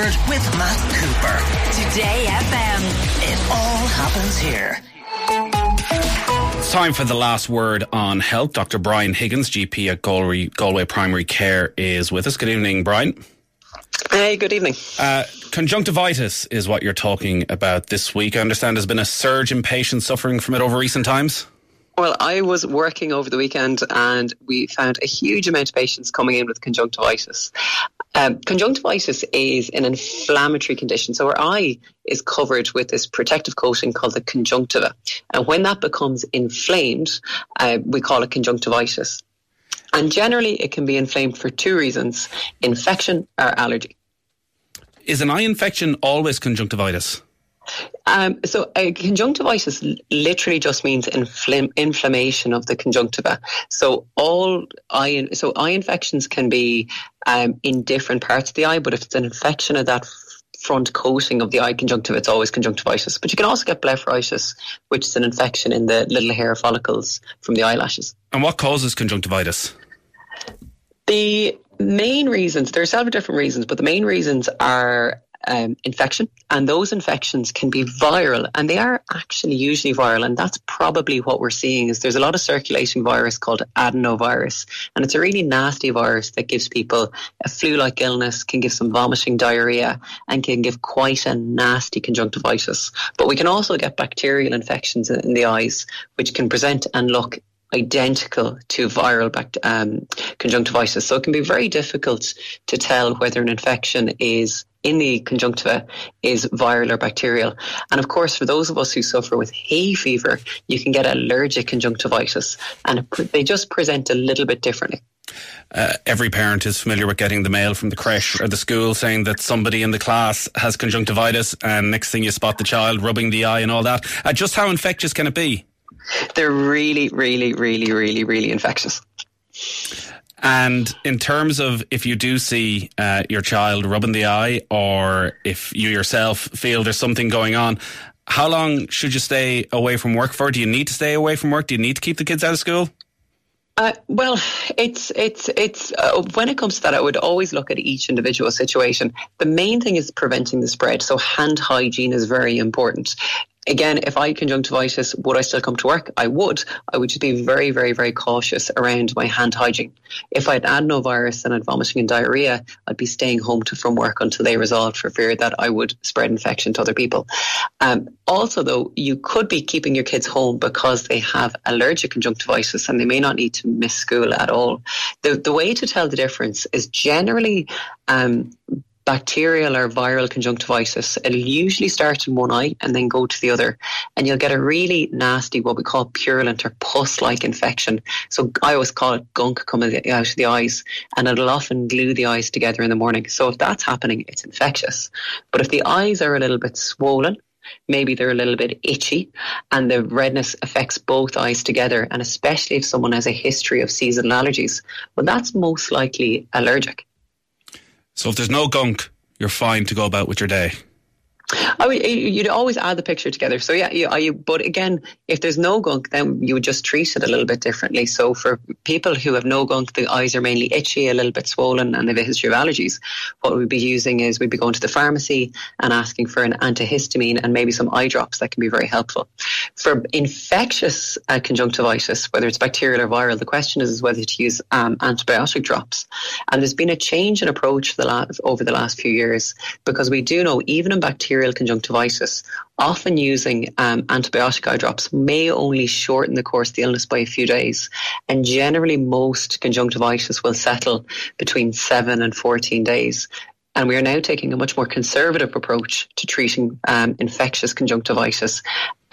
word with Matt Cooper. Today FM. It all happens here. It's time for the last word on health. Dr. Brian Higgins, GP at Galway, Galway Primary Care, is with us. Good evening, Brian. Hey, good evening. Uh, conjunctivitis is what you're talking about this week. I understand there's been a surge in patients suffering from it over recent times. Well, I was working over the weekend and we found a huge amount of patients coming in with conjunctivitis. Um, conjunctivitis is an inflammatory condition. So our eye is covered with this protective coating called the conjunctiva. And when that becomes inflamed, uh, we call it conjunctivitis. And generally, it can be inflamed for two reasons infection or allergy. Is an eye infection always conjunctivitis? Um, so, uh, conjunctivitis literally just means infl- inflammation of the conjunctiva. So, all eye so eye infections can be um, in different parts of the eye, but if it's an infection of that front coating of the eye conjunctiva, it's always conjunctivitis. But you can also get blepharitis, which is an infection in the little hair follicles from the eyelashes. And what causes conjunctivitis? The main reasons, there are several different reasons, but the main reasons are um, infection, and those infections can be viral, and they are actually usually viral, and that's probably what we're seeing. Is there's a lot of circulating virus called adenovirus, and it's a really nasty virus that gives people a flu-like illness, can give some vomiting, diarrhea, and can give quite a nasty conjunctivitis. But we can also get bacterial infections in the eyes, which can present and look identical to viral um, conjunctivitis. So it can be very difficult to tell whether an infection is in the conjunctiva is viral or bacterial. And of course, for those of us who suffer with hay fever, you can get allergic conjunctivitis and they just present a little bit differently. Uh, every parent is familiar with getting the mail from the creche or the school saying that somebody in the class has conjunctivitis, and next thing you spot the child rubbing the eye and all that. Uh, just how infectious can it be? They're really, really, really, really, really infectious. And in terms of if you do see uh, your child rubbing the eye, or if you yourself feel there's something going on, how long should you stay away from work for? Do you need to stay away from work? Do you need to keep the kids out of school? Uh, well, it's it's it's uh, when it comes to that, I would always look at each individual situation. The main thing is preventing the spread. So hand hygiene is very important again, if I had conjunctivitis, would I still come to work? I would. I would just be very, very, very cautious around my hand hygiene. If I had adenovirus and had vomiting and diarrhea, I'd be staying home to, from work until they resolved for fear that I would spread infection to other people. Um, also, though, you could be keeping your kids home because they have allergic conjunctivitis and they may not need to miss school at all. The, the way to tell the difference is generally um, bacterial or viral conjunctivitis, it'll usually start in one eye and then go to the other. And you'll get a really nasty, what we call purulent or pus like infection. So I always call it gunk coming out of the eyes, and it'll often glue the eyes together in the morning. So if that's happening, it's infectious. But if the eyes are a little bit swollen, maybe they're a little bit itchy and the redness affects both eyes together and especially if someone has a history of seasonal allergies well that's most likely allergic so if there's no gunk, you're fine to go about with your day. I you'd always add the picture together. So yeah, you, you, but again, if there's no gunk, then you would just treat it a little bit differently. So for people who have no gunk, the eyes are mainly itchy, a little bit swollen, and they have a history of allergies. What we'd be using is we'd be going to the pharmacy and asking for an antihistamine and maybe some eye drops that can be very helpful. For infectious uh, conjunctivitis, whether it's bacterial or viral, the question is, is whether to use um, antibiotic drops. And there's been a change in approach the last, over the last few years because we do know even in bacterial bacterial conjunctivitis, often using um, antibiotic eye drops may only shorten the course of the illness by a few days. And generally, most conjunctivitis will settle between 7 and 14 days. And we are now taking a much more conservative approach to treating um, infectious conjunctivitis.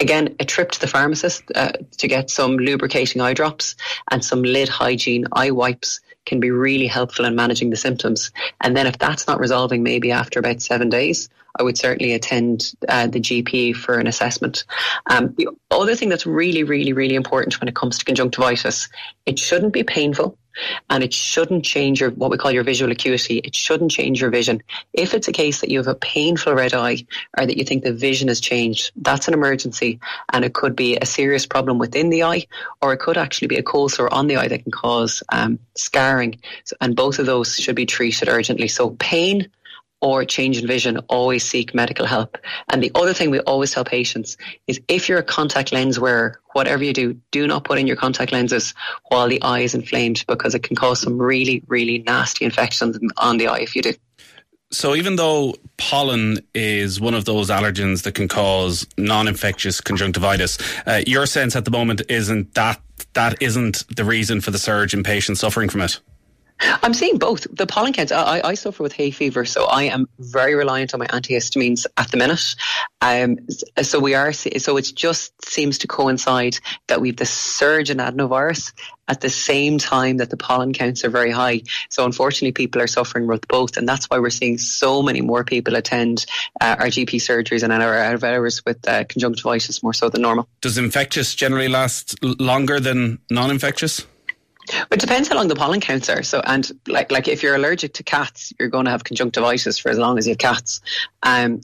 Again, a trip to the pharmacist uh, to get some lubricating eye drops and some lid hygiene eye wipes can be really helpful in managing the symptoms. And then if that's not resolving, maybe after about seven days, I would certainly attend uh, the GP for an assessment. Um, the other thing that's really, really, really important when it comes to conjunctivitis, it shouldn't be painful and it shouldn't change your what we call your visual acuity. It shouldn't change your vision. If it's a case that you have a painful red eye or that you think the vision has changed, that's an emergency and it could be a serious problem within the eye or it could actually be a cold sore on the eye that can cause um, scarring. So, and both of those should be treated urgently. So pain or change in vision, always seek medical help. And the other thing we always tell patients is if you're a contact lens wearer, whatever you do, do not put in your contact lenses while the eye is inflamed because it can cause some really, really nasty infections on the eye if you do. So even though pollen is one of those allergens that can cause non-infectious conjunctivitis, uh, your sense at the moment isn't that that isn't the reason for the surge in patients suffering from it. I'm seeing both. The pollen counts. I, I suffer with hay fever, so I am very reliant on my antihistamines at the minute. Um, so we are. So it just seems to coincide that we've the surge in adenovirus at the same time that the pollen counts are very high. So unfortunately, people are suffering with both, and that's why we're seeing so many more people attend uh, our GP surgeries and our out of hours with uh, conjunctivitis more so than normal. Does infectious generally last longer than non-infectious? It depends how long the pollen counts are. So, and like like if you're allergic to cats, you're going to have conjunctivitis for as long as you have cats. Um,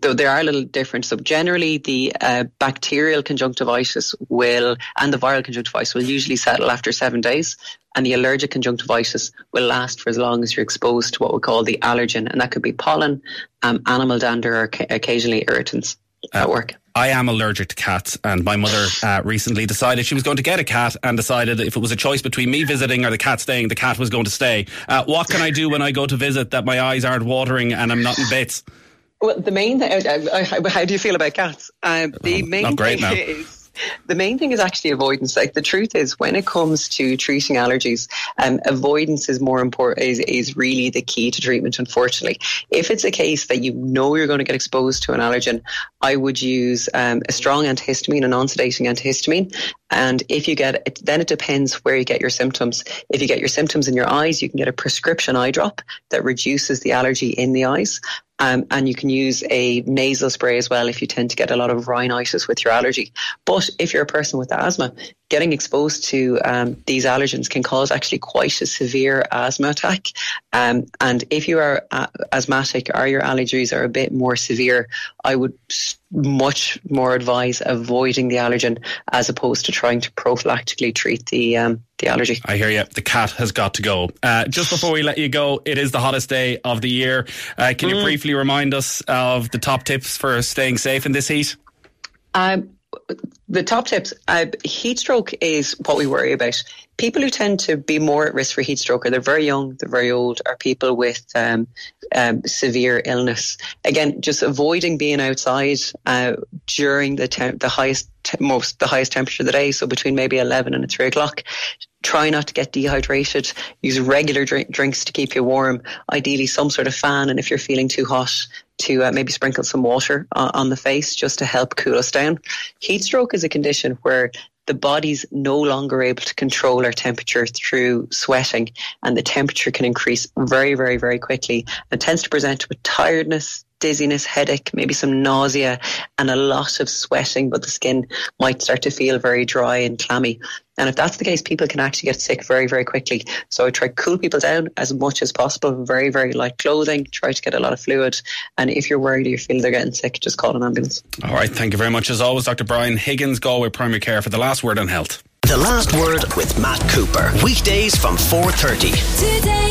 though they are a little different. So generally, the uh, bacterial conjunctivitis will and the viral conjunctivitis will usually settle after seven days, and the allergic conjunctivitis will last for as long as you're exposed to what we call the allergen, and that could be pollen, um, animal dander, or occasionally irritants at work. I am allergic to cats, and my mother uh, recently decided she was going to get a cat and decided if it was a choice between me visiting or the cat staying, the cat was going to stay. Uh, what can I do when I go to visit that my eyes aren't watering and I'm not in bits? Well, the main thing, uh, uh, how do you feel about cats? Uh, the main thing now. is the main thing is actually avoidance. Like the truth is, when it comes to treating allergies, um, avoidance is more important. Is, is really the key to treatment. Unfortunately, if it's a case that you know you're going to get exposed to an allergen, I would use um, a strong antihistamine, a non-sedating antihistamine. And if you get it, then it depends where you get your symptoms. If you get your symptoms in your eyes, you can get a prescription eye drop that reduces the allergy in the eyes. Um, and you can use a nasal spray as well if you tend to get a lot of rhinitis with your allergy. But if you're a person with asthma, getting exposed to um, these allergens can cause actually quite a severe asthma attack. Um, and if you are uh, asthmatic or your allergies are a bit more severe, I would much more advise avoiding the allergen as opposed to trying to prophylactically treat the um, the allergy. I hear you. The cat has got to go. Uh, just before we let you go, it is the hottest day of the year. Uh, can you mm. briefly remind us of the top tips for staying safe in this heat? Um, the top tips uh, heat stroke is what we worry about. People who tend to be more at risk for heat stroke are they're very young, they're very old, are people with um, um, severe illness. Again, just avoiding being outside uh, during the te- the highest te- most the highest temperature of the day, so between maybe eleven and three o'clock. Try not to get dehydrated. Use regular drink- drinks to keep you warm. Ideally, some sort of fan, and if you're feeling too hot, to uh, maybe sprinkle some water on, on the face just to help cool us down. Heat stroke is a condition where the body's no longer able to control our temperature through sweating and the temperature can increase very, very, very quickly and tends to present with tiredness, dizziness, headache, maybe some nausea and a lot of sweating, but the skin might start to feel very dry and clammy. And if that's the case, people can actually get sick very, very quickly. So I try to cool people down as much as possible, very, very light clothing, try to get a lot of fluid. And if you're worried or you feel they're getting sick, just call an ambulance. All right. Thank you very much. As always, Dr. Brian Higgins, Galway Primary Care for the last word on health. The last word with Matt Cooper. Weekdays from 4.30. Today